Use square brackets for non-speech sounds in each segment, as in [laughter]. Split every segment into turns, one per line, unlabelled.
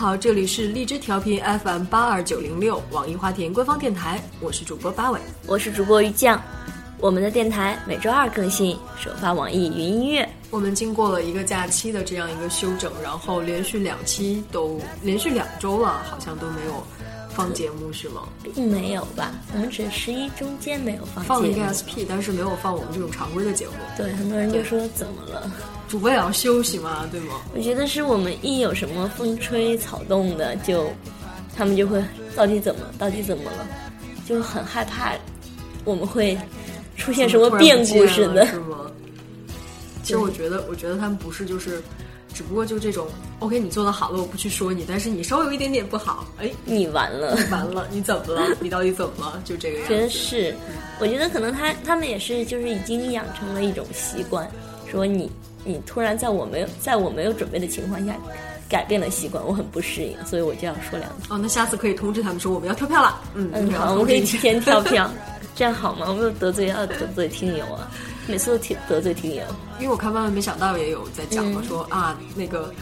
好，这里是荔枝调频 FM 八二九零六网易花田官方电台，我是主播八尾。
我是主播于酱，我们的电台每周二更新，首发网易云音乐。
我们经过了一个假期的这样一个休整，然后连续两期都连续两周了，好像都没有放节目是吗？
并没有吧，我们只十一中间没有放
放了一个 SP，但是没有放我们这种常规的节目。
对，很多人就说怎么了？
主播也要休息嘛，对吗？
我觉得是我们一有什么风吹草动的，就他们就会到底怎么，到底怎么了，就很害怕我们会出现什么变故似的。
是吗？其实我觉得，我觉得他们不是就是，只不过就这种，OK，你做的好了，我不去说你，但是你稍微有一点点不好，哎，
你完了，
完了，你怎么了？你到底怎么了？就这个样
觉得。是，我觉得可能他他们也是就是已经养成了一种习惯，说你你突然在我没有在我没有准备的情况下改变了习惯，我很不适应，所以我就要说两句。
哦，那下次可以通知他们说我们要跳票了。嗯
嗯，好，我们可以提前 [laughs] 跳票，这样好吗？我没有得罪要得罪听友啊，每次都提得罪听友。
因为我看万万没想到也有在讲嘛，说啊那个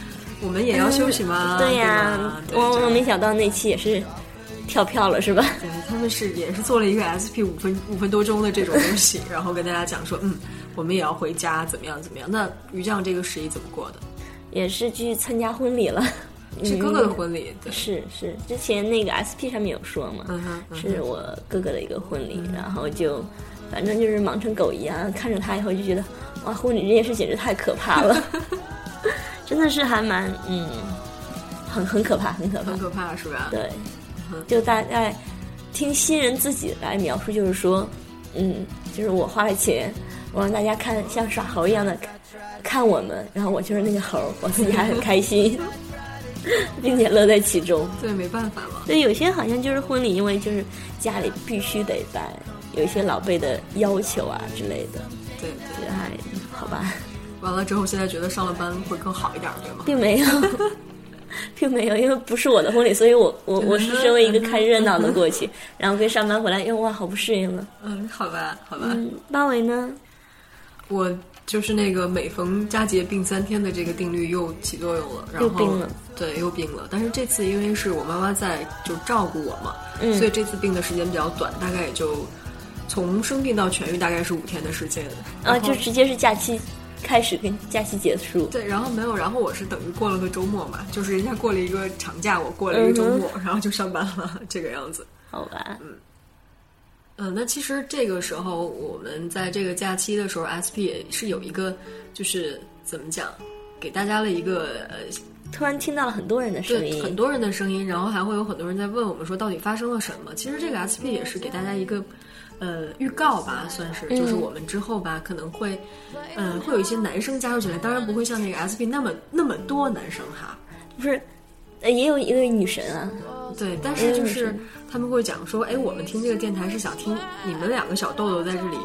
我们也要休息吗？
嗯对呀、我我没想到那期也是跳票了，是吧？
对，他们是也是做了一个 SP 五分五分多钟的这种东西，[laughs] 然后跟大家讲说，嗯，我们也要回家，怎么样怎么样？那于酱这个十一怎么过的？
也是去参加婚礼了，[laughs]
是哥哥的婚礼，对，
是是，之前那个 SP 上面有说嘛，
嗯，嗯哼。
是我哥哥的一个婚礼，然后就反正就是忙成狗一样，看着他以后就觉得哇，婚礼这件事简直太可怕了，[laughs] 真的是还蛮嗯，很很可怕，很可怕。
很，可怕是吧？
对，就大概听新人自己来描述，就是说，嗯，就是我花了钱，我让大家看像耍猴一样的看看我们，然后我就是那个猴，我自己还很开心，[laughs] 并且乐在其中。
对，没办法嘛。
对，有些好像就是婚礼，因为就是家里必须得办，有一些老辈的要求啊之类的，
对对，
这还好吧，
完了之后，现在觉得上了班会更好一点，对吗？
并没有。[laughs] 并没有，因为不是我的婚礼，所以我我 [laughs] 我是身为一个看热闹的过去，然后跟上班回来，哟哇，好不适应了。
嗯，好吧，好吧。
嗯，八尾呢？
我就是那个每逢佳节病三天的这个定律又起作用了，然后
又病了，
对，又病了。但是这次因为是我妈妈在就照顾我嘛，
嗯
所以这次病的时间比较短，大概也就从生病到痊愈大概是五天的时间。
啊，就直接是假期开始跟假期结束。
对，然后没有，然后我是等于过了个周末嘛，就是人家过了一个长假，我过了一个周末，然后就上班了，这个样子。
好吧，
嗯，那其实这个时候我们在这个假期的时候，SP 也是有一个，就是怎么讲，给大家了一个呃
突然听到了很多人的声，音，
很多人的声音，然后还会有很多人在问我们说到底发生了什么。其实这个 SP 也是给大家一个呃预告吧，算是，就是
嗯
我们之后吧可能会，呃，会有一些男生加入进来，当然不会像那个 SP 那么那么多男生哈。
不是，呃也有一个女神啊，
对，但是就是他们会讲说，哎，我们听这个电台是想听你们两个小豆豆在这里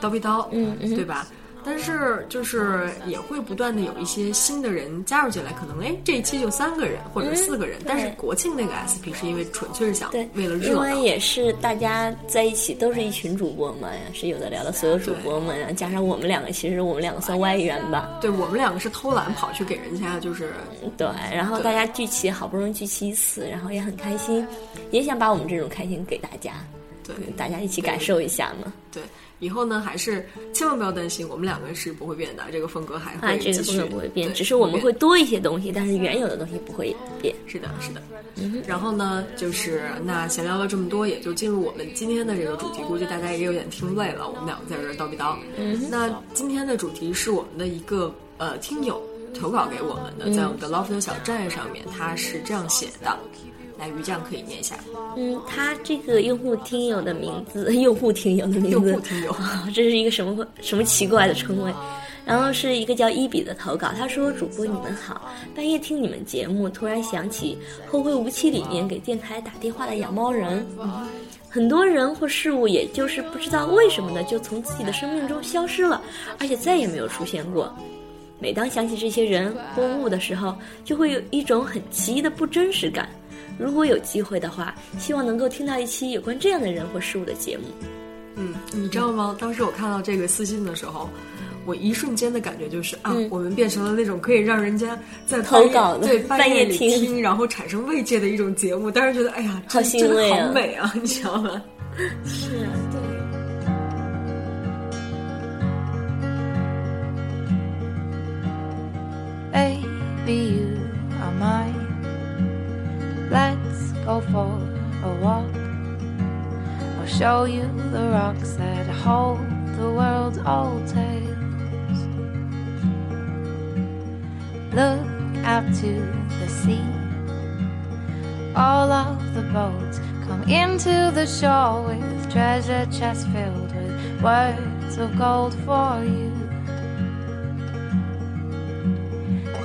叨逼叨，对吧？但是就是也会不断的有一些新的人加入进来，可能哎这一期就三个人或者四个人，
嗯
但是国庆那个 SP 是因为纯粹是想
对，
为了热
因为，也是大家在一起都是一群主播嘛，是有的聊的所有主播们，然后加上我们两个，其实我们两个算外援吧，
对我们两个是偷懒跑去给人家就是
对，然后大家聚齐，好不容易聚齐一次，然后也很开心，也想把我们这种开心给大家，
对
大家一起感受一下嘛。
对。以后呢，还是千万不要担心，我们两个是不会变的，这个风格还
啊，
会继续。
这个风格不会变，只是我们会多一些东西，但是原有的东西不会变。
是的，是的。然后呢，就是那闲聊了这么多，也就进入我们今天的这个主题。估计大家也有点听累了，我们两个在这儿叨逼叨。嗯，那今天的主题是我们的一个呃听友投稿给我们的，在我们的 Loft 小站上面，他是这样写的。来，于酱可以念一下。
嗯，他这个用户听友的名字，[laughs] 用户听友的名字，
用户听友
啊这是一个什么什么奇怪的称谓？然后是一个叫伊比的投稿，他说：“主播你们好，半夜听你们节目，突然想起《后会无期》里面给电台打电话的养猫人。很多人或事物，也就是不知道为什么的，就从自己的生命中消失了，而且再也没有出现过。每当想起这些人或物的时候，就会有一种很奇异的不真实感。如果有机会的话，希望能够听到一期有关这样的人或事物的节目。
嗯，你知道吗？当时我看到这个私信的时候，我一瞬间的感觉就是啊，我们变成了那种可以让人家在
投稿
对
半
夜里 [laughs]
听，
然后产生慰藉的一种节目。当时觉得哎呀，
好欣慰
啊，好美啊，你知道吗？
是啊，对。
Show you the rocks that hold the world's old tales. Look out to the sea. All of the boats come into the shore with treasure chests filled with words of gold for you.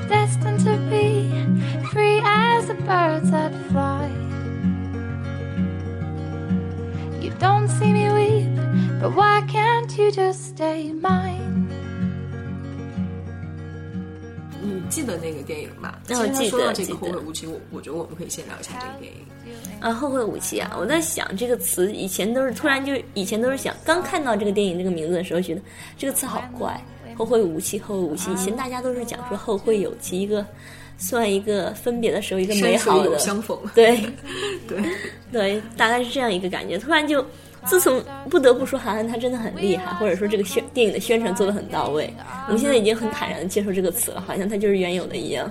Destined to be free as the birds that fly. Don't see me weep, but why can't you just stay mine?
你记得那个电影吗？
那我记得。
这个后会无期，我我觉得我们可以先聊一下这个电影。
啊，后会无期啊！我在想这个词，以前都是突然就以前都是想，刚看到这个电影这个名字的时候，觉得这个词好怪。后会无期，后会无期。以前大家都是讲说后会有期，一个算一个分别的时候一个美好的
相逢。
对，[laughs]
对，[laughs]
对，大概是这样一个感觉。突然就，自从不得不说韩寒他真的很厉害，或者说这个宣电影的宣传做的很到位，我们现在已经很坦然的接受这个词了，好像它就是原有的一样。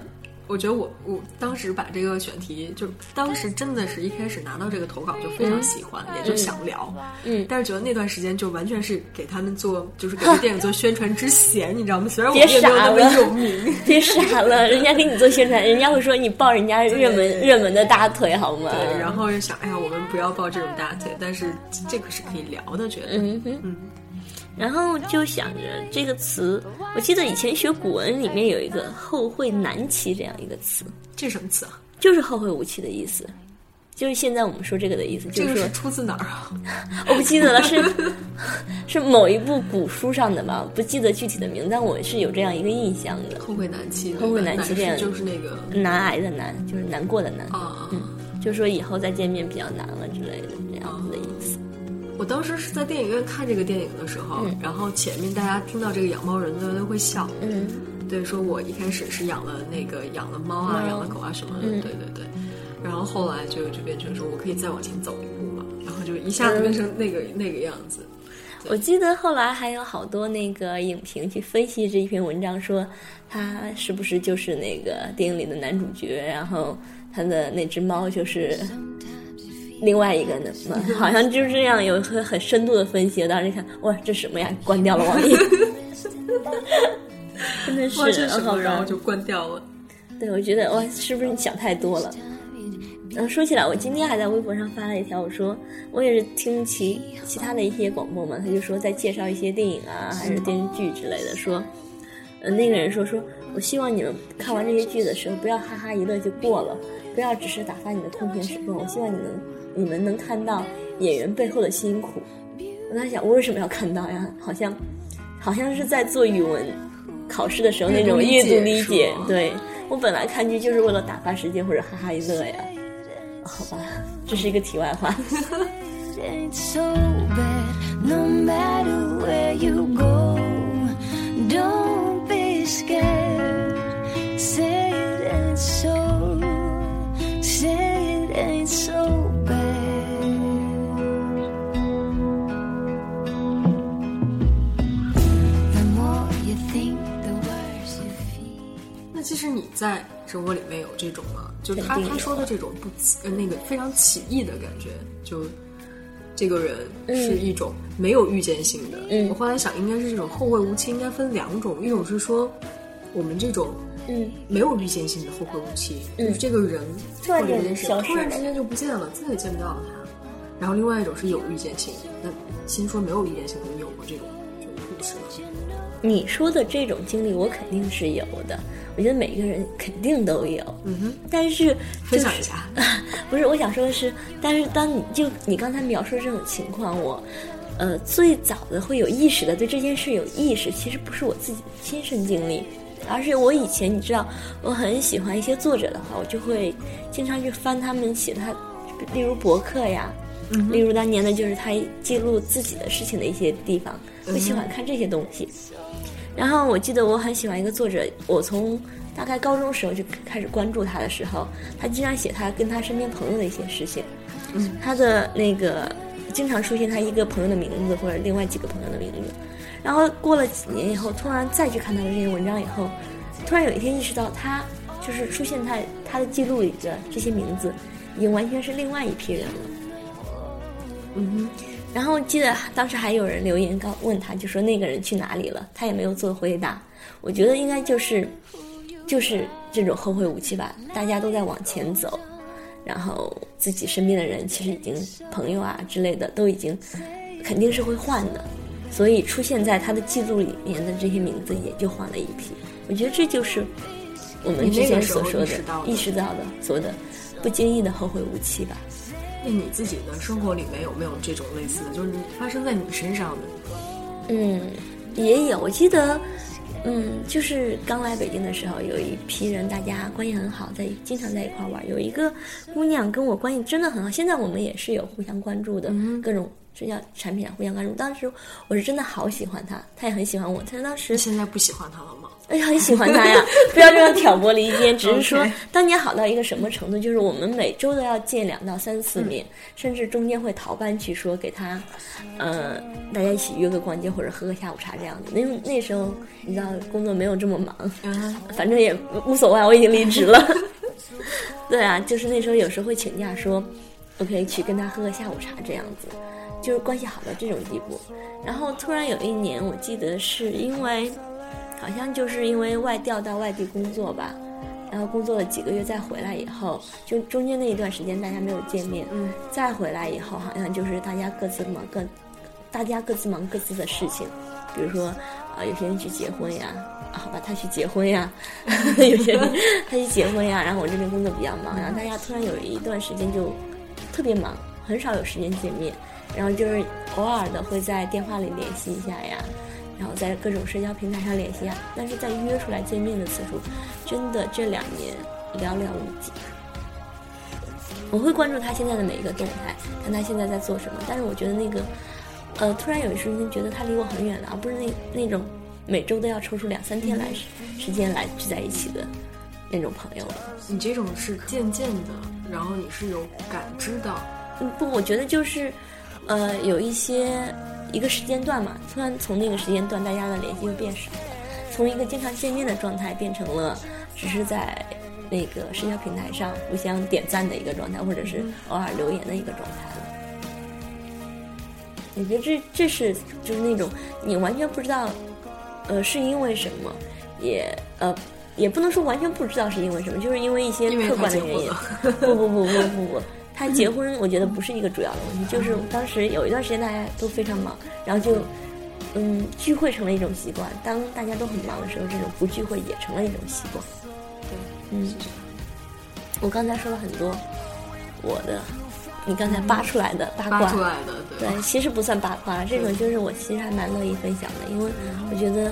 我觉得我我当时把这个选题，就当时真的是一开始拿到这个投稿就非常喜欢，也就想聊，
嗯，
但是觉得那段时间就完全是给他们做，就是给这电影做宣传之嫌，你知道吗？虽然我也没有那么有名，
别傻了，人家给你做宣传，人家会说你抱人家热门热门的大腿好吗？
对，然后又想，哎呀，我们不要抱这种大腿，但是这个是可以聊的，觉得，
嗯嗯。然后就想着这个词，我记得以前学古文里面有一个“后会难期”这样一个词，
这是什么词啊？
就是后会无期的意思，就是现在我们说这个的意思。这
个是出自哪儿啊？[laughs]
我不记得了，是 [laughs] 是某一部古书上的吧？不记得具体的名，但我是有这样一个印象的。
后会难期，
后会难期这样
就是那个
难挨的难，就是难过的难
啊，
嗯，就说以后再见面比较难了之类的这样子的意思。
我当时是在电影院看这个电影的时候，然后前面大家听到这个养猫人的都会笑，
嗯，
对，说我一开始是养了那个养了猫啊，养了狗啊什么的，对对对，然后后来就就变成说我可以再往前走一步嘛，然后就一下子变成那个那个样子。
我记得后来还有好多那个影评去分析这一篇文章，说他是不是就是那个电影里的男主角，然后他的那只猫就是。另外一个呢，[laughs] 好像就是这样，有很很深度的分析。我当时看，哇，这什么呀？关掉了网易，[laughs] 真的是，
然后就关掉了。
对，我觉得哇，是不是你想太多了？嗯，说起来，我今天还在微博上发了一条，我说我也是听其其他的一些广播嘛，他就说在介绍一些电影啊，还是电视剧之类的，说，呃，那个人说说，我希望你们看完这些剧的时候，不要哈哈一乐就过了，不要只是打发你的空闲时光，我希望你能。你们能看到演员背后的辛苦，我在想，我为什么要看到呀？好像，好像是在做语文考试的时候那种阅读理解。对我本来看剧就是为了打发时间或者哈哈一乐呀。好吧，这是一个题外话。
其实你在生活里面有这种吗？就他他说的这种不呃那个非常起义的感觉，就这个人是一种没有预见性的。
嗯，
我后来想，应该是这种后会无期，应该分两种，一种是说我们这种
嗯
没有预见性的后会无期，
就是
这个人
突然
突然之间就不见了，再也见不到了他。然后另外一种是有预见性的，那先说没有预见性的，你有过这种这种故事吗？
你说的这种经历，我肯定是有的。我觉得每一个人肯定都有，
嗯哼。
但是
分享一下，[laughs]
不是我想说的是，但是当你就你刚才描述这种情况，我呃最早的会有意识的对这件事有意识，其实不是我自己的亲身经历，而是我以前你知道，我很喜欢一些作者的话，我就会经常去翻他们写他，例如博客呀，例如当年的就是他记录自己的事情的一些地方，会喜欢看这些东西。然后我记得我很喜欢一个作者，我从大概高中时候就开始关注他的时候，他经常写他跟他身边朋友的一些事情。
嗯，
他的那个经常出现他一个朋友的名字或者另外几个朋友的名字。然后过了几年以后，突然再去看他的这些文章以后，突然有一天意识到，他就是出现在他的记录里的这些名字，已经完全是另外一批人了。
嗯哼。
然后记得当时还有人留言告问他，就说那个人去哪里了，他也没有做回答。我觉得应该就是，就是这种后会无期吧，大家都在往前走，然后自己身边的人其实已经朋友啊之类的都已经肯定是会换的，所以出现在他的记录里面的这些名字也就换了一批。我觉得这就是我们之前所说的
意识到的
所谓的不经意的后会无期吧。
那你自己的生活里面有没有这种类似的，就是发生在你身上的？
嗯，也有。我记得，嗯，就是刚来北京的时候，有一批人，大家关系很好，在经常在一块儿玩。有一个姑娘跟我关系真的很好，现在我们也是有互相关注的，
嗯
各种社交产品啊互相关注。当时我是真的好喜欢他，他也很喜欢我。他当时
你现在不喜欢他了吗？
哎呀，很喜欢他呀！[laughs] 不要这样挑拨离间，只是说当年好到一个什么程度，就是我们每周都要见两到三次面，甚至中间会逃班去说给他，呃，大家一起约个逛街或者喝个下午茶这样子。那那时候你知道工作没有这么忙，
嗯，
反正也无所谓，我已经离职了。[laughs] 对啊，就是那时候有时候会请假说，我可以去跟他喝个下午茶这样子，就是关系好到这种地步。然后突然有一年，我记得是因为，好像就是因为外调到外地工作吧，然后工作了几个月再回来以后，就中间那一段时间大家没有见面，
嗯，
再回来以后好像就是大家各自忙各，大家各自忙各自的事情，比如说啊、有些人去结婚呀，啊好吧，他去结婚呀，[laughs] 有些人他去结婚呀，然后我这边工作比较忙，然后大家突然有一段时间就特别忙，很少有时间见面，然后就是偶尔的会在电话里联系一下呀，然后在各种社交平台上联系呀，但是在约出来见面的次数，真的这两年寥寥无几。我会关注他现在的每一个动态，看他现在在做什么，但是我觉得那个，呃，突然有一瞬间觉得他离我很远了，而不是那那种每周都要抽出两三天来时时间来聚在一起的那种朋友了。
你这种是渐渐的，然后你是有感知到，
嗯，不，我觉得就是，呃，有一些一个时间段嘛，突然从那个时间段大家的联系就变少了，从一个经常见面的状态变成了只是在那个社交平台上互相点赞的一个状态，或者是偶尔留言的一个状态了。我觉得这这是就是那种你完全不知道，呃，是因为什么，也呃也不能说完全不知道是因为什么，就是因为一些客观的原因。不不不不不不，他结婚我觉得不是一个主要的问题，就是当时有一段时间大家都非常忙，然后就嗯聚会成了一种习惯。当大家都很忙的时候，这种不聚会也成了一种习惯。
对，
嗯。我刚才说了很多我的，你刚才扒出来的八卦，
扒出来的，对
对，其实不算八卦，这种就是我其实还蛮乐意分享的，因为我觉得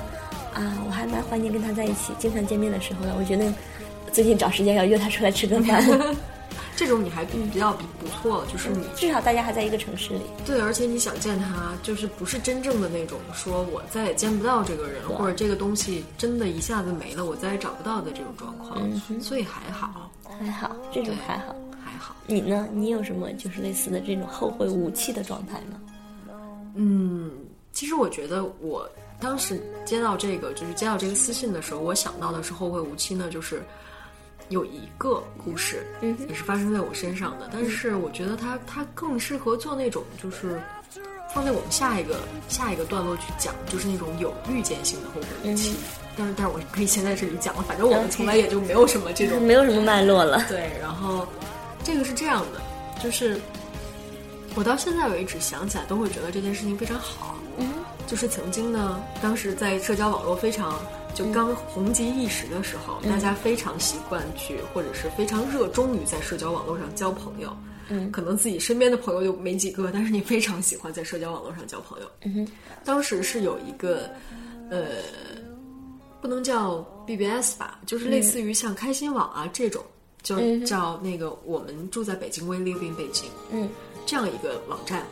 啊，我还蛮怀念跟他在一起经常见面的时候的。我觉得最近找时间要约他出来吃个饭，[laughs]
这种你还比比较比不错，就是你
至少大家还在一个城市里。
对，而且你想见他，就是不是真正的那种说我再也见不到这个人，或者这个东西真的一下子没了，我再也找不到的这种状况，所以还好，
还好，这种还好。
还好。
你呢？你有什么就是类似的这种后会无期的状态吗？
嗯，其实我觉得我当时接到这个，就是接到这个私信的时候，我想到的是后会无期呢，就是有一个故事，
嗯
也是发生在我身上的，但是我觉得它它更适合做那种就是。放在我们下一个下一个段落去讲，就是那种有预见性的后会无期。但是，但是我可以先在这里讲了，反正我们从来也就没有什么这种
没有什么脉络了。[laughs]
对，然后这个是这样的，就是我到现在为止想起来都会觉得这件事情非常好。
嗯，
就是曾经呢，当时在社交网络非常就刚红极一时的时候，大家非常习惯去，或者是非常热衷于在社交网络上交朋友。
嗯。
可能自己身边的朋友就没几个，但是你非常喜欢在社交网络上交朋友。
嗯哼，
当时是有一个，呃，不能叫 BBS 吧，就是类似于像开心网啊这种，就
嗯
叫那个我们住在北京，We live in 北京
嗯。
这样一个网站，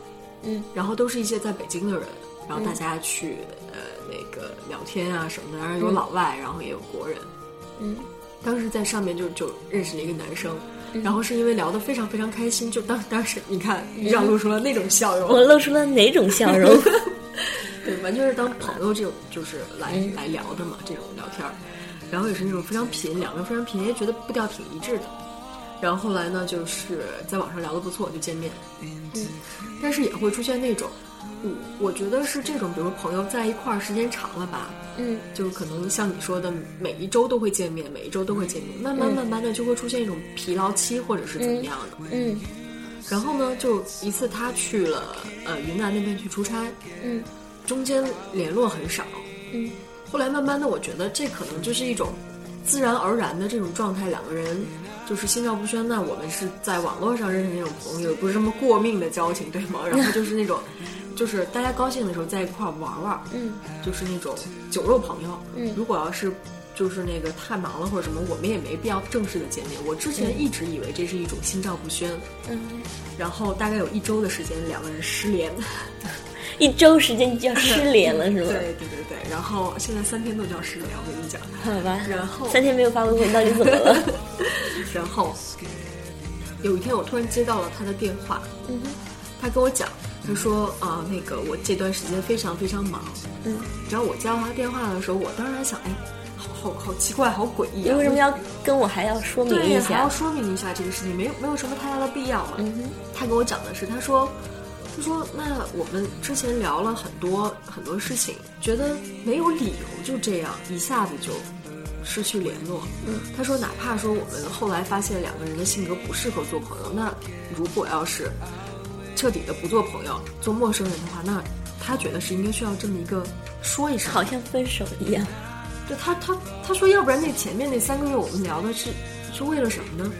嗯，
然后都是一些在北京的人，然后大家去呃那个聊天啊什么的，然后有老外，然后也有国人。
嗯，
当时在上面就就认识了一个男生，然后是因为聊得非常非常开心，就当 [laughs] 当时你看你让露出了那种笑容，
我露出了哪种笑容？[laughs] [laughs]
对，完全是当朋友这种就是来、来聊的嘛，这种聊天儿，然后也是那种非常频，两个人非常频，也觉得步调挺一致的。然后后来呢，就是在网上聊得不错，就见面。嗯，但是也会出现那种，我我觉得是这种，比如说朋友在一块儿时间长了吧，
嗯，
就可能像你说的，每一周都会见面，每一周都会见面，慢慢慢慢的就会出现一种疲劳期，或者是怎么样的。
嗯
然后呢，就一次他去了呃云南那边去出差，
嗯
中间联络很少，
嗯
后来慢慢的，我觉得这可能就是一种自然而然的这种状态，两个人就是心照不宣。那我们是在网络上认识那种朋友，不是什么过命的交情，对吗？然后就是那种，[laughs] 就是大家高兴的时候在一块儿玩玩，
嗯
就是那种酒肉朋友。
嗯
如果要是就是那个太忙了或者什么，我们也没必要正式的见面。我之前一直以为这是一种心照不宣，
嗯，[laughs]
然后大概有一周的时间，两个人失联。[laughs]
一周时间就要失联了，是吗？
对对对，然后现在三天都叫失联，我跟你讲。
好吧，
然后
三天没有发微博，你到底怎么了？[laughs]
然后有一天我突然接到了他的电话，
嗯哼
他跟我讲，他说啊、那个我这段时间非常非常忙。
嗯，
然后我接到他电话的时候，我当然想，哎，好好好奇怪，好诡异啊！
你为什么要跟我还要说明一
对，还要？说明一下这个事情，没有没有什么太大的必要嘛。
嗯哼
他跟我讲的是，他说，他说那我们之前聊了很多很多事情，觉得没有理由就这样一下子就失去联络。
嗯，
他说哪怕说我们后来发现两个人的性格不适合做朋友，那如果要是彻底的不做朋友，做陌生人的话，那他觉得是应该需要这么一个说一声。
好像分手一样。
对他，他他说，要不然那前面那三个月我们聊的是是为了什么呢？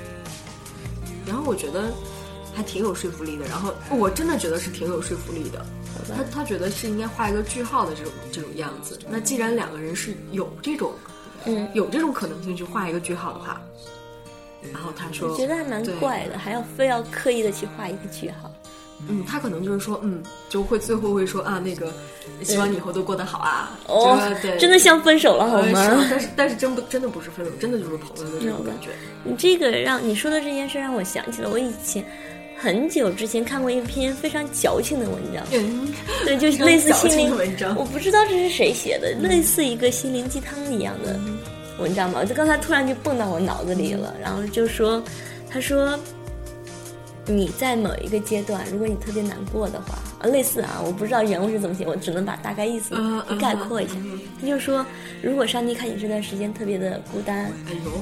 然后我觉得还挺有说服力的，然后我真的觉得是挺有说服力的。他他觉得是应该画一个句号的这种这种样子。那既然两个人是有这种
嗯，
有这种可能性去画一个句号的话，然后他说，
我觉得还蛮怪的，还要非要刻意的去画一个句号。
嗯，他可能就是说，嗯，就会最后会说啊，那个希望你以后都过得好啊。
哦
对，
真的像分手了好
呃是
吗？
但是但是真不真的不是分手，真的就是朋友的这种感觉。
你这个让你说的这件事让我想起了我以前很久之前看过一篇非常矫情的文章，
嗯，
对，就是类似心灵
的文章
我不知道这是谁写的，类似一个心灵鸡汤一样的文章吧。我就刚才突然就蹦到我脑子里了，然后就说，他说。你在某一个阶段，如果你特别难过的话，啊，类似啊，我不知道原文是怎么写，我只能把大概意思概括一下。他就说，如果上帝看你这段时间特别的孤单，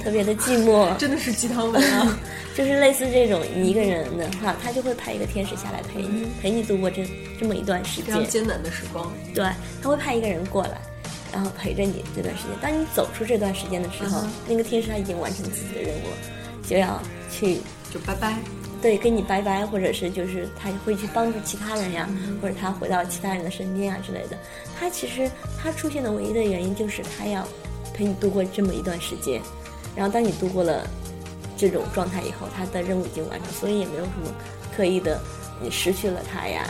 特别的寂寞，[laughs]
真的是鸡汤文啊！[laughs]
就是类似这种你一个人的话，他就会派一个天使下来陪你，陪你度过这这么一段时间。
艰难的时光，
对，他会派一个人过来，然后陪着你这段时间。当你走出这段时间的时候，那个天使他已经完成自己的任务，就要去
就拜拜。
对跟你拜拜，或者是就是他会去帮助其他人呀，或者他回到其他人的身边啊之类的。他其实他出现的唯一的原因就是他要陪你度过这么一段时间，然后当你度过了这种状态以后，他的任务已经完成，所以也没有什么刻意的你失去了他呀，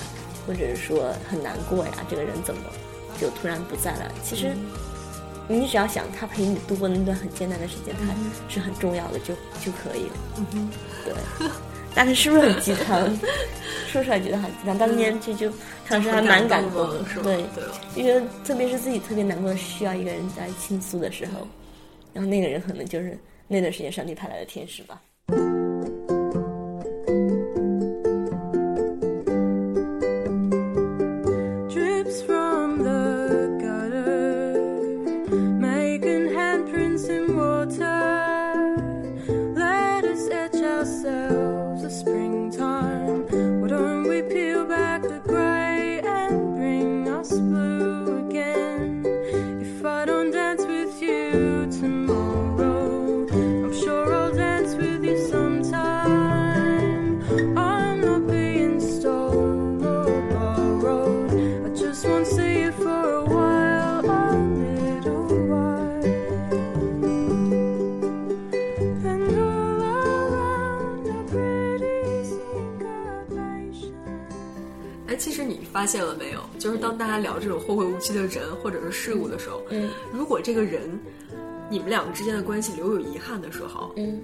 或者是说很难过呀，这个人怎么就突然不在了？其实。你只要想他陪你度过那段很艰难的时间，他是很重要的，就就可以了。
嗯，
对，[laughs] 但是是不是很鸡汤？[laughs] 说出来觉得很鸡汤，当年就就当时还蛮感动的
是吧，
对就觉得特别是自己特别难过，需要一个人在倾诉的时候，然后那个人可能就是那段时间上帝派来的天使吧。
现了没有？就是当大家聊这种后会无期的人或者是事物的时候，
嗯，
如果这个人你们两个之间的关系留有遗憾的时候，
嗯，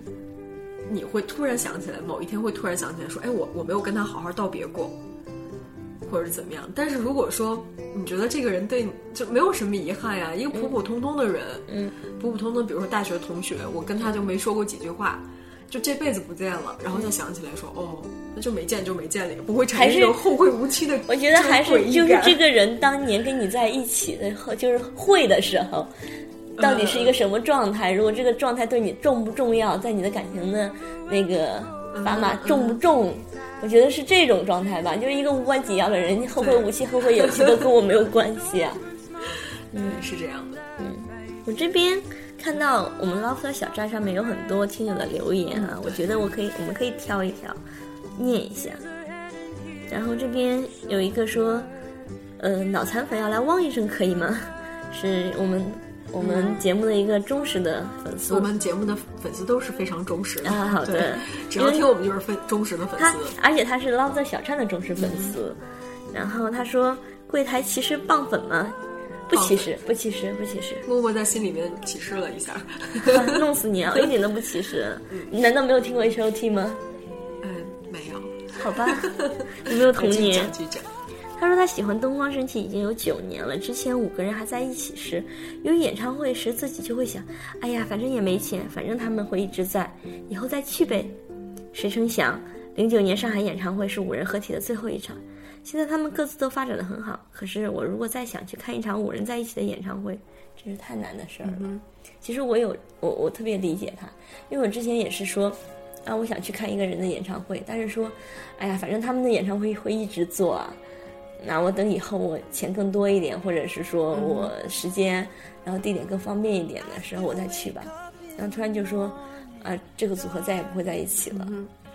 你会突然想起来，某一天会突然想起来说，哎，我我没有跟他好好道别过，或者是怎么样。但是如果说你觉得这个人对你就没有什么遗憾呀，一个普普通通的人，
嗯，
普普通通，比如说大学同学，我跟他就没说过几句话。就这辈子不见了，然后再想起来说，哦，那就没见就没见了，也不会产生种后会无期的。
我觉得还是就是这个人当年跟你在一起的后，就是会的时候，到底是一个什么状态？如果这个状态对你重不重要，在你的感情的那个砝码重不重？我觉得是这种状态吧，就是一个无关紧要的人，后会无期、后会有期都跟我没有关系啊。[laughs]
嗯，是这样的。
我这边看到我们 Loft 小站上面有很多听友的留言啊，我觉得我可以，我们可以挑一挑，念一下。然后这边有一个说，呃，脑残粉要来汪医生可以吗？是我们我们节目的一个忠实的粉丝
我。们节目的粉丝都是非常忠实的
啊好的
对只要听我们就是非忠实的粉
他
丝。
而且他是 Loft 小站的忠实粉丝。然后他说，柜台其实棒粉吗？不歧视，不歧视，不歧视。
默默在心里面歧视了一下。
弄死你啊！我 [laughs] 一点都不歧视。你难道没有听过 H O T 吗？
嗯，没有。
好吧，[laughs] 你没有童年他说他喜欢东方神起已经有九年了，之前五个人还在一起时，有演唱会时自己就会想，哎呀，反正也没钱，反正他们会一直在，以后再去呗。谁成想，零九年上海演唱会是五人合体的最后一场，现在他们各自都发展的很好。可是我如果再想去看一场五人在一起的演唱会，真是太难的事儿了。其实我有我我特别理解他，因为我之前也是说，啊，我想去看一个人的演唱会，但是说，哎呀，反正他们的演唱会会一直做啊，那我等以后我钱更多一点，或者是说我时间，然后地点更方便一点的时候我再去吧。然后突然就说，啊，这个组合再也不会在一起了，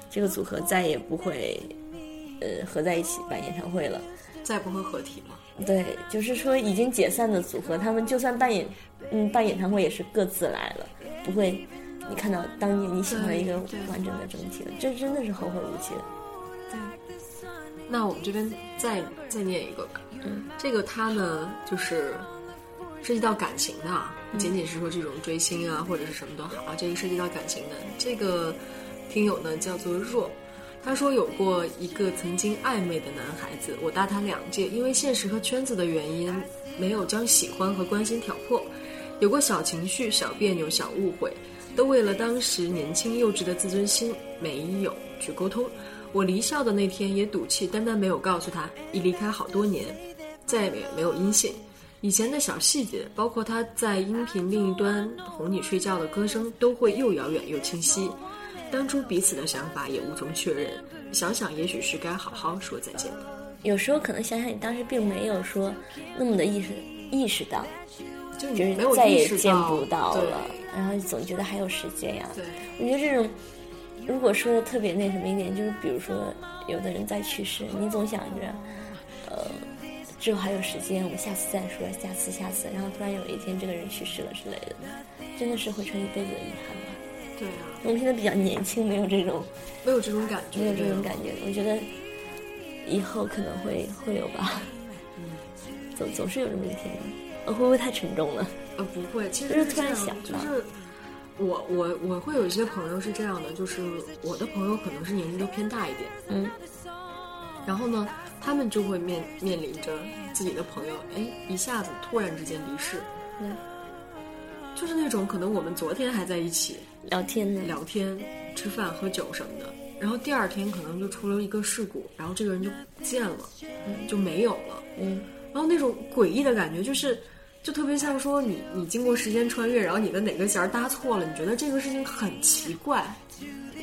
这个组合再也不会，呃，合在一起办演唱会了。
再不会合体吗。
对，就是说已经解散的组合，他们就算办演，嗯，办演唱会也是各自来了，不会你看到当年你喜欢一个
对对
完整的整体了，这真的是后会无期的。
那我们这边再再念一个吧。嗯，这个它呢，就是涉及到感情的啊，不仅仅是说这种追星啊或者是什么都好啊，这个涉及到感情的。这个听友呢叫做若，他说有过一个曾经暧昧的男孩子，我大他两届，因为现实和圈子的原因，没有将喜欢和关心挑破，有过小情绪、小别扭、小误会，都为了当时年轻幼稚的自尊心没有去沟通。我离校的那天也赌气，单单没有告诉他，已离开好多年，再也没有音信。以前的小细节，包括他在音频另一端哄你睡觉的歌声，都会又遥远又清晰。当初彼此的想法也无从确认，想想也许是该好好说再见的。
有时候可能想想，你当时并没有说那么的意识意识到，
就
就是再也见不到了，然后总觉得还有时间呀。我觉得这种，如果说的特别那什么一点，就是比如说有的人在去世，你总想着，呃，之后还有时间，我们下次再说，下次下次，然后突然有一天这个人去世了之类的，真的是会成一辈子的遗憾吧。
对啊，
我们现在比较年轻，没有这种
没有这种感觉，
没有这种感觉，我觉得以后可能会会有吧。嗯。总总是有这么一天。的，呃，会不会太沉重了？
呃，不会，其实
就是突然想到
就是我我我会有一些朋友是这样的，就是我的朋友可能是年纪都偏大一点，
嗯，
然后呢，他们就会面面临着自己的朋友，哎，一下子突然之间离世，
嗯，
就是那种可能我们昨天还在一起
聊天呢，
聊天、吃饭、喝酒什么的，然后第二天可能就出了一个事故，然后这个人就不见了，就没有了，
嗯，
然后那种诡异的感觉就是。就特别像说你你经过时间穿越，然后你的哪根弦搭错了，你觉得这个事情很奇怪，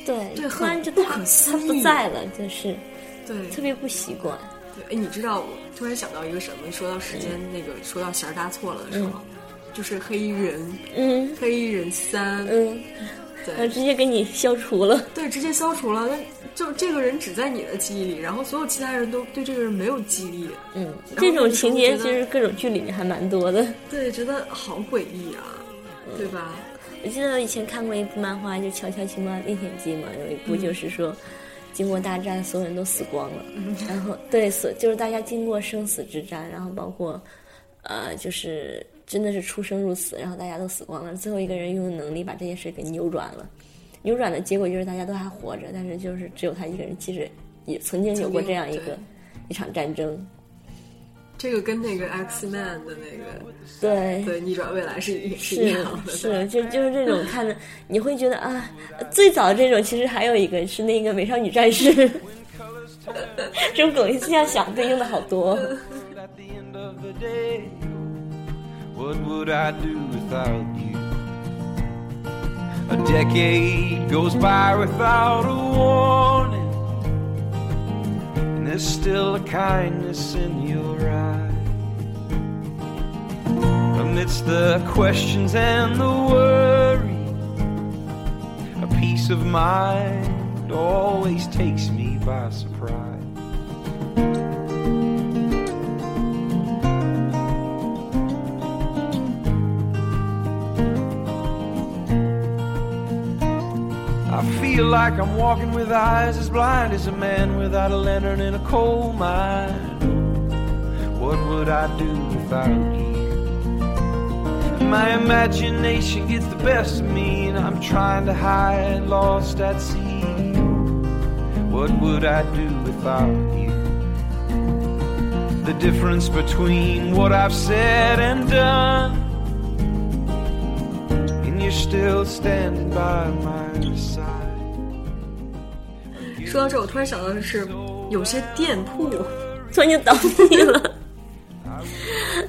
对，
对
突然就他
不可思
他不在了，就是
对，
特别不习惯。
对，哎，你知道我突然想到一个什么？说到时间那个，说到弦搭错了的时候，就是黑衣人，
嗯
黑衣人三，
嗯，
对
直接给你消除了。
对，直接消除了。那就这个人只在你的记忆里，然后所有其他人都对这个人没有记忆。
嗯，这种情节其实各种剧里面还蛮多的。
对，觉得好诡异啊，对吧？
我记得我以前看过一部漫画，就《乔乔青蛙历险记》嘛，有一部就是说，经过大战，所有人都死光了。然后对死就是大家经过生死之战，然后包括呃就是真的是出生入死，然后大家都死光了。最后一个人用能力把这件事给扭转了，扭转的结果就是大家都还活着，但是就是只有他一个人，其实也曾经有过这样一个一场战争。
这个跟那个 X Man 的那个
对，
对逆转未来是是一
是
样的，
是，就就是这种看的你会觉得啊，最早这种其实还有一个是那个美少女战士，[laughs] 这种梗现在想对应的好多。[laughs]
what would I do without you? A decade goes by without a warning, and there's still a kindness in your eye. Amidst the questions and the worry, a peace of mind always takes me by surprise. Feel like I'm walking with eyes as blind as a man without a lantern in a coal mine. What would I do without you? My imagination gets the best of me, and I'm trying to hide, lost at sea. What would I do without you? The difference between what I've said and done and you're still standing by my side.
说到这，我突然想到的是，有些店铺 [laughs]
突然就倒闭了。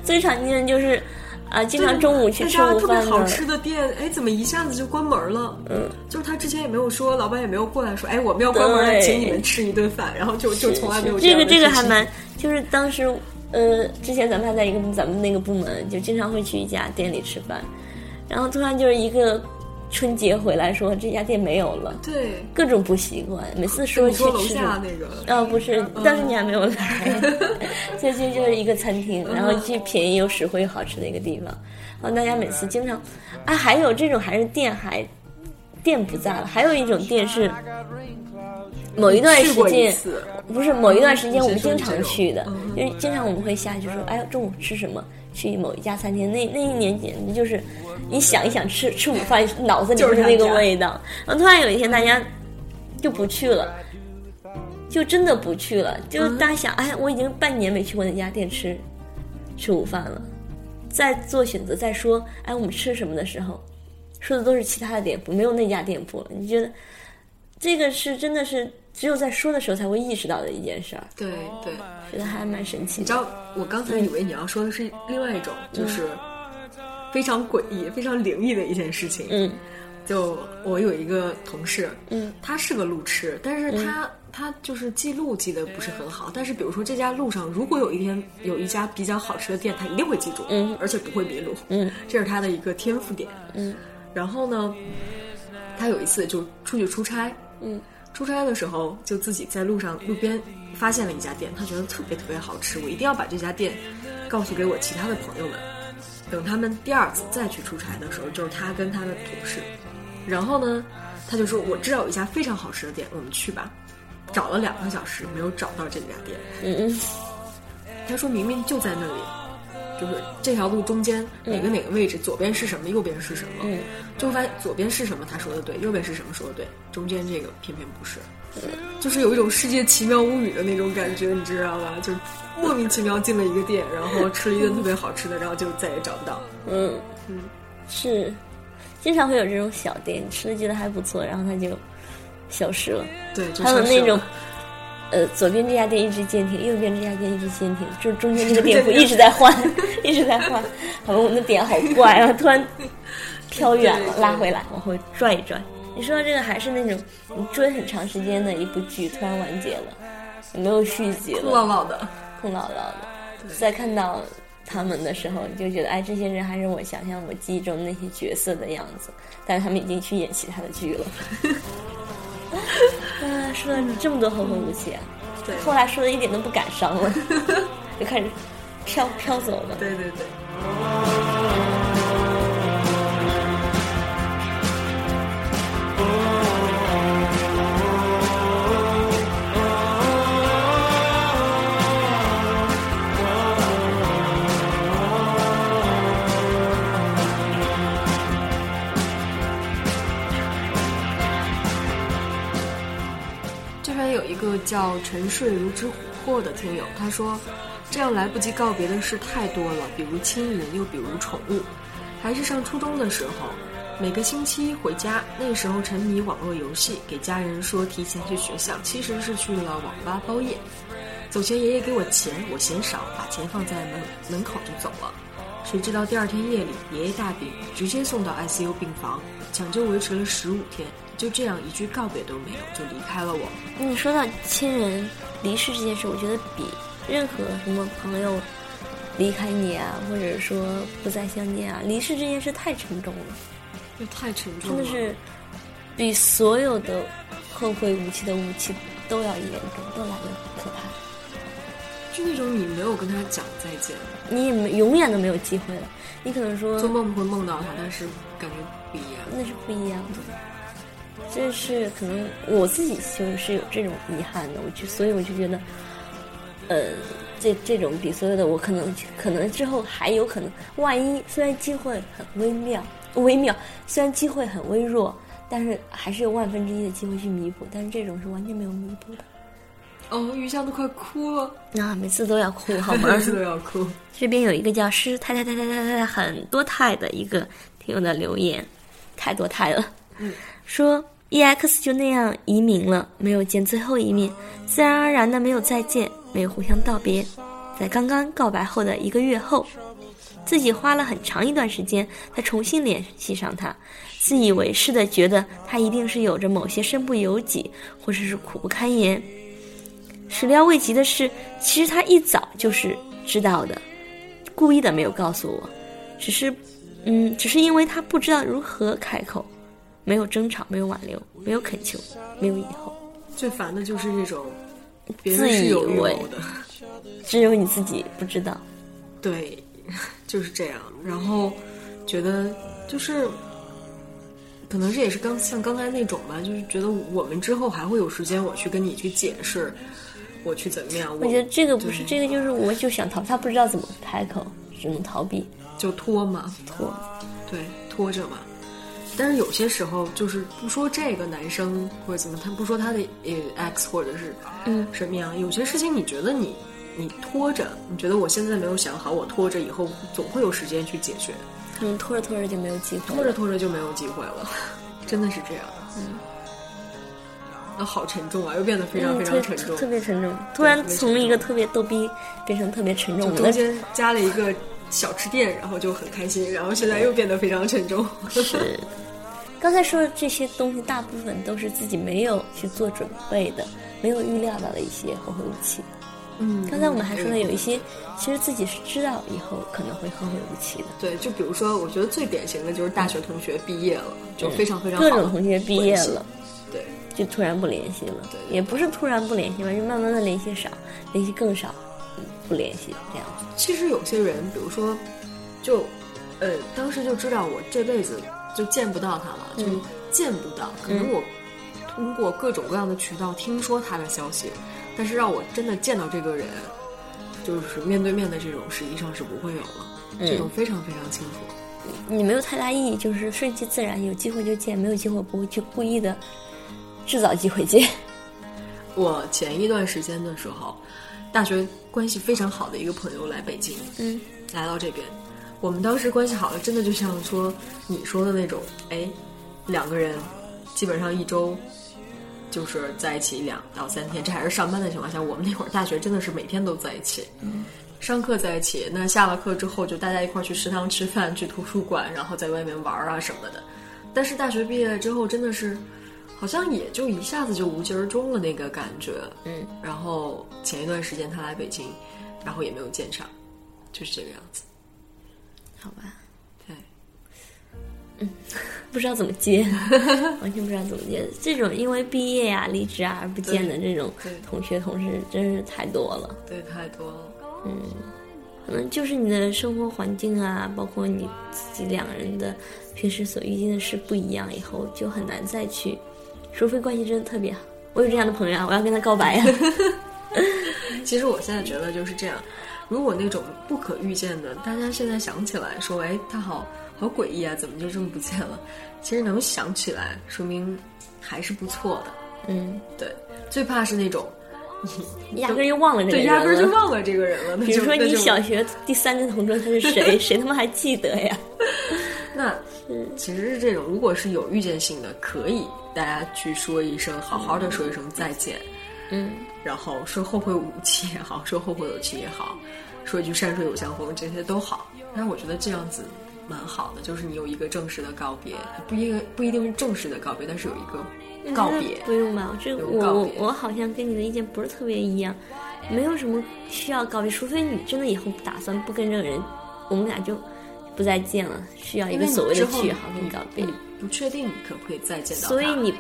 最常见的就是啊、经常中午去吃
那家
午饭
特别好，吃的店，哎，怎么一下子就关门了？嗯，就是他之前也没有说，老板也没有过来说，哎，我们要关门了，请你们吃一顿饭，然后就就从来没有
这个这个还蛮，就是当时呃，之前咱们还在一个咱们那个部门，就经常会去一家店里吃饭，然后突然就是一个春节回来说这家店没有了，
对。
各种不习惯，每次说去吃
那个，
啊，不是，当时你还没有来，[laughs] 最近就是一个餐厅，然后既便宜又实惠又好吃的一个地方，然后大家每次经常，啊，还有这种还是店还店不在了，还有一种店是某一段时间，不是某一段时间我们经常去的
嗯，
因为经常我们会下去说，哎，中午吃什么？去某一家餐厅，那那一年简直就是，你想一想吃吃午饭，脑子里
就是他
就是那个味道。然后突然有一天大家就不去了，就真的不去了，就大家想，哎，我已经半年没去过那家店吃吃午饭了，在做选择在说，哎，我们吃什么的时候，说的都是其他的店铺，没有那家店铺了。你觉得这个是真的是只有在说的时候才会意识到的一件事儿，
对对，
觉得还蛮神奇的。
你知道，我刚才以为你要说的是另外一种，就是非常诡异、非常灵异的一件事情。
嗯
就我有一个同事，
嗯，
他是个路痴，但是他、他就是记录记得不是很好。但是比如说这家路上，如果有一天有一家比较好吃的店，他一定会记住，
嗯
而且不会迷路，
嗯，
这是他的一个天赋点，
嗯。
然后呢，他有一次就出去出差，
嗯，
出差的时候就自己在路上路边发现了一家店，他觉得特别特别好吃，我一定要把这家店告诉给我其他的朋友们。等他们第二次再去出差的时候，就是他跟他的同事，然后呢，他就说我知道有一家非常好吃的店，我们去吧。找了两个小时没有找到这家店，
嗯嗯
他说明明就在那里，就是这条路中间哪个哪个位置，左边是什么，右边是什么，
嗯，
就发现左边是什么他说的对，右边是什么说的对，中间这个偏偏不是，就是有一种世界奇妙物语的那种感觉，你知道吧？就莫名其妙进了一个店，然后吃了一顿特别好吃的，然后就再也找不到。
嗯嗯，是，经常会有这种小店，吃的觉得还不错，然后它就消失了。
对，就
还有
消失了
那种，呃，左边这家店一直坚挺，右边这家店一直坚挺，就中间这个店铺 [laughs] 一直在换，[laughs] 一直在换。好吧，我们的点好怪，啊突然飘远了，拉回来，往后拽一拽。你说的这个还是那种你追很长时间的一部剧，突然完结了，也没有续集了空，
落落的。
空落落的。再看到他们的时候，你就觉得，哎，这些人还是我想象我记忆中那些角色的样子，但是他们已经去演其他的剧了。[laughs] 啊，[laughs] 说了这么多后会无期啊！
对
后来说的一点都不感伤了，[laughs] 就开始飘飘走了。
对对对。叫沉睡如之琥珀的听友，他说，这样来不及告别的事太多了，比如亲人，又比如宠物。还是上初中的时候，每个星期回家，那时候沉迷网络游戏，给家人说提前去学校，其实是去了网吧包夜。走前爷爷给我钱，我嫌少，把钱放在门门口就走了。谁知道第二天夜里，爷爷大病，直接送到 ICU 病房，抢救维持了十五天，就这样一句告别都没有就离开了我。
你说到亲人离世这件事，我觉得比任何什么朋友离开你啊，或者说不再相见啊，离世这件事太沉重了，
这太沉重了，
真的是比所有的后会无期的无期都要严重，都来得可怕。
就那种你没有跟他讲再见，
你也没永远都没有机会了。你可能说
做梦会梦到他，但是感觉不一样。
那是不一样的。这是可能我自己就是有这种遗憾的，我就所以我就觉得，呃，这这种比所有的我可能可能之后还有可能，万一虽然机会很微妙微妙，虽然机会很微弱，但是还是有万分之一的机会去弥补，但是这种是完全没有弥补的。
哦，余香都快哭了，
啊，每次都要哭好 [laughs] 吗？
每次都要哭。
这边有一个叫师太太太太太太很多太的一个听友的留言，太多太了。
嗯，
说 E X 就那样移民了，没有见最后一面，自然而然的没有再见，没有互相道别。在刚刚告白后的一个月后，自己花了很长一段时间才重新联系上他，自以为是的觉得他一定是有着某些身不由己，或者是苦不堪言。始料未及的是，其实他一早就是知道的，故意的没有告诉我，只是，嗯，只是因为他不知道如何开口，没有争吵，没有挽留，没有恳求，没有以后，
最烦的就是这种别
自以
人是有预
为
的，
只有你自己不知道。
对，[laughs] 就是这样。然后觉得就是，可能这也是刚像刚才那种吧，就是觉得我们之后还会有时间，我去跟你去解释，我去怎么样。我
我觉得这个不是，这个就是我就想逃，他不知道怎么开口，只能逃避
就拖嘛，
拖。
对，拖着嘛。但是有些时候就是不说这个男生或者怎么，他不说他的呃 X 或者是
嗯
什么样，有些事情你觉得你你拖着，你觉得我现在没有想好，我拖着以后总会有时间去解决，
可能拖着拖着就没有机会了。
拖着拖着就没有机会了，真的是这样。嗯，那好沉重啊，又变得非常
嗯
非常沉重。
特别沉重。突然从一个特别逗逼变成特别沉重
中，间加了一个小吃店，然后就很开心，然后现在又变得非常沉重。
是，[laughs] 刚才说的这些东西，大部分都是自己没有去做准备的，没有预料到的一些后会无期。
嗯
刚才我们还说了有一些，其实自己是知道以后可能会后会无期的，
对，就比如说，我觉得最典型的就是大学同学毕业了，就非常非常
各种同学毕业了，
对，
就突然不联系了
对，
也不是突然不联系吧，就慢慢的联系少，联系更少，嗯不联系这样子。
其实有些人，比如说，就，呃，当时就知道我这辈子就见不到他了，就
嗯
见不到。可能我通过各种各样的渠道听说他的消息，但是让我真的见到这个人，就是面对面的这种，实际上是不会有了。
嗯
这种非常非常清楚。
你没有太大意义，就是顺其自然，有机会就见，没有机会不会去故意的制造机会见。[laughs]
我前一段时间的时候，大学关系非常好的一个朋友来北京，
嗯，
来到这边，我们当时关系好了，真的就像说你说的那种，哎，两个人基本上一周就是在一起两到三天，这还是上班的情况下，我们那会儿大学真的是每天都在一起，上课在一起，那下了课之后就大家一块儿去食堂吃饭，去图书馆，然后在外面玩啊什么的。但是大学毕业之后，真的是好像也就一下子就无疾而终了那个感觉。
嗯，
然后前一段时间他来北京，然后也没有见上，就是这个样子。
好吧，
对，嗯
不知道怎么接，[laughs] 完全不知道怎么接。这种因为毕业啊、离职啊而不见的这种同学同事，真是太多了。
对，太多了。
嗯可能就是你的生活环境啊，包括你自己两个人的平时所遇见的事不一样，以后就很难再去，除非关系真的特别好。我有这样的朋友啊，我要跟他告白呀、[laughs] [laughs]
其实我现在觉得就是这样，如果那种不可预见的，大家现在想起来说，哎，他好好诡异啊，怎么就这么不见了？其实能想起来，说明还是不错的。
嗯，
对，最怕是那种
压根儿就忘了这个
对，
人
压根儿就忘了这个人了。[laughs]
比如说你小学第三个同桌他是谁，[laughs] 谁他妈还记得呀？[laughs]
那其实是这种，如果是有预见性的，可以大家去说一声，好好的说一声再见，
嗯，
然后说后会无期也好，说后会有期也好，[laughs] 说一句山水有相逢，这些都好。但是我觉得这样子蛮好的，就是你有一个正式的告别，不一个不一定是正式的告别，但是有一个告别。
不用吧？这
有
我我我好像跟你的意见不是特别一样，没有什么需要告别，除非你真的以后打算不跟这个人，我们俩就不再见了，需要一个所谓的
后
句号跟告别
你。不确定你可不可以再见到他，
所以你，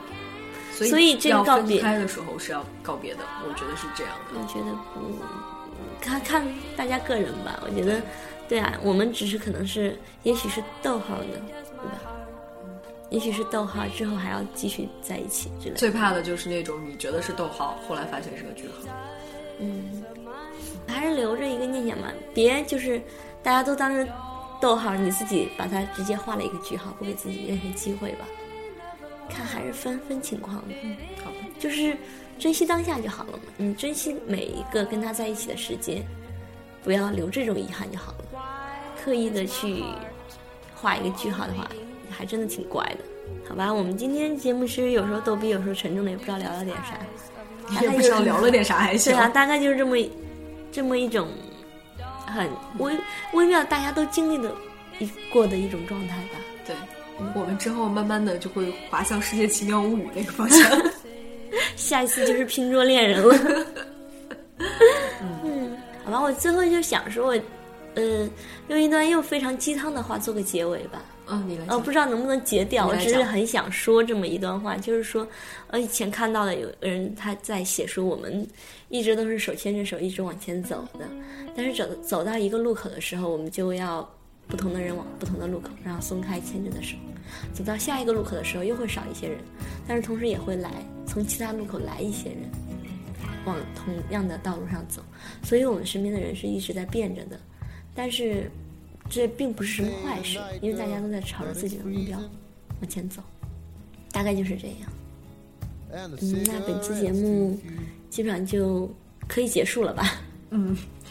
所以
这个
要
告
开的时候是要告别的，我觉得是这样的。
我觉得不，看看大家个人吧。我觉得，对啊，我们只是可能是，也许是逗号呢，对吧？也许是逗号，之后还要继续在一起之类的。
最怕的就是那种你觉得是逗号，后来发现是个句号。
嗯还是留着一个念想吧，别就是大家都当成逗号，你自己把它直接画了一个句号，不给自己任何机会吧。看还是分分情况的，嗯，
好吧，
就是珍惜当下就好了嘛。你珍惜每一个跟他在一起的时间，不要留这种遗憾就好了。刻意的去画一个句号的话，还真的挺怪的。好吧，我们今天节目其实有时候逗逼，有时候沉重的，也不知道聊了点啥。大
也不知道聊了点啥还行。
对啊，大概就是这么这么一种很微微妙，大家都经历的一过的一种状态吧。
对，我们之后慢慢的就会滑向世界奇妙物语那个方向。[laughs]
下一次就是拼桌恋人了。[laughs] 嗯，好吧，我最后就想说我，呃，用一段又非常鸡汤的话做个结尾吧。
嗯，你来
呃，
讲。
不知道能不能截掉，我只是很想说这么一段话，就是说，呃，以前看到的有个人他在写说，我们一直都是手牵着手一直往前走的，但是走走到一个路口的时候，我们就要不同的人往不同的路口，然后松开牵着的手，走到下一个路口的时候又会少一些人，但是同时也会来从其他路口来一些人，往同样的道路上走，所以我们身边的人是一直在变着的，但是这并不是什么坏事，因为大家都在朝着自己的目标往前走，大概就是这样。嗯，那本期节目基本上就可以结束了吧？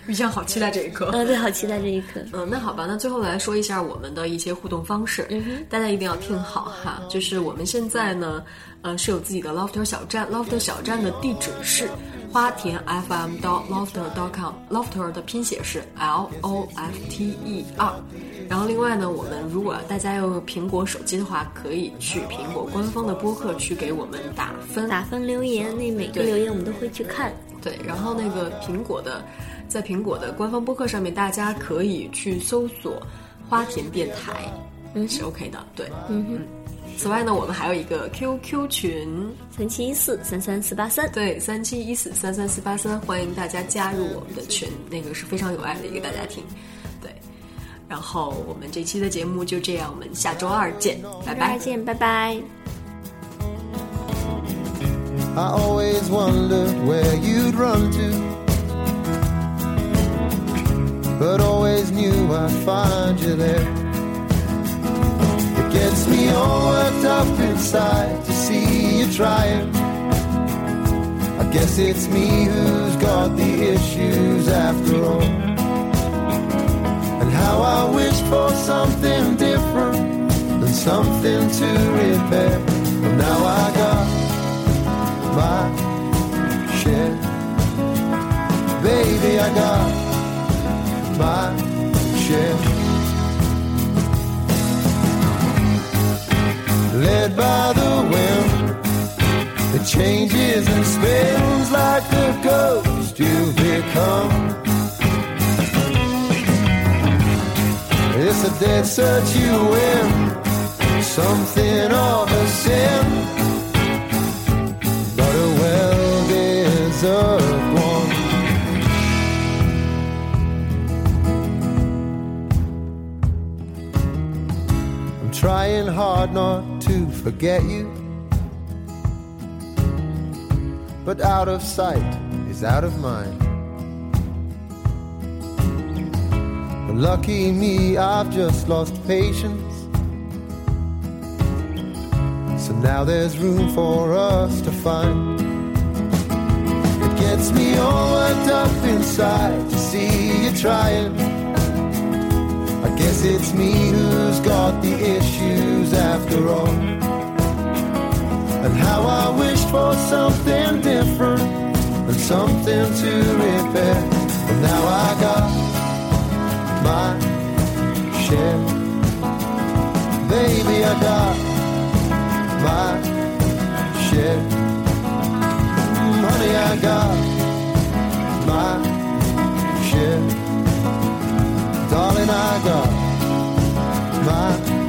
玉江好期待这一刻。
嗯，对，好期待这一刻。
嗯，那好吧，那最后来说一下我们的一些互动方式，大家一定要听好哈。就是我们现在呢，呃，是有自己的 Lofter 小站，Lofter 小站的地址是花田 FM 到 Lofter dot com，Lofter 的拼写是 L O F T E R。然后另外呢，我们如果大家用苹果手机的话，可以去苹果官方的播客去给我们打分，
打分留言，那每个留言我们都会去看。
对，然后那个苹果的，在苹果的官方播客上面，大家可以去搜索“花田电台”，
嗯
是 OK 的。对，
嗯哼，
此外呢，我们还有一个 QQ 群，
三七一四三三四八三。
对，三七一四三三四八三，欢迎大家加入我们的群，那个是非常有爱的一个大家庭。对，然后我们这期的节目就这样，我们下周二见，拜拜。
再见，拜拜。
I always wondered where you'd run to, but always knew I'd find you there. It gets me all worked up inside to see you trying. I guess it's me who's got the issues after all. And how I wish for something different than something to repair. But now I got my share. Baby, I got my share. Led by the wind, it changes and spins like the ghost you've become. It's a dead search you win, something of a sin but a well deserved trying hard not to forget you, but out of sight is out of mind. But lucky me, I've just lost patience. So now there's room for us to find. It gets me all worked up inside to see you trying. Guess it's me who's got the issues after all. And how I wished for something different and something to repair. And now I got my share. Baby, I got my share. Mm, honey. I got my share darling, I got my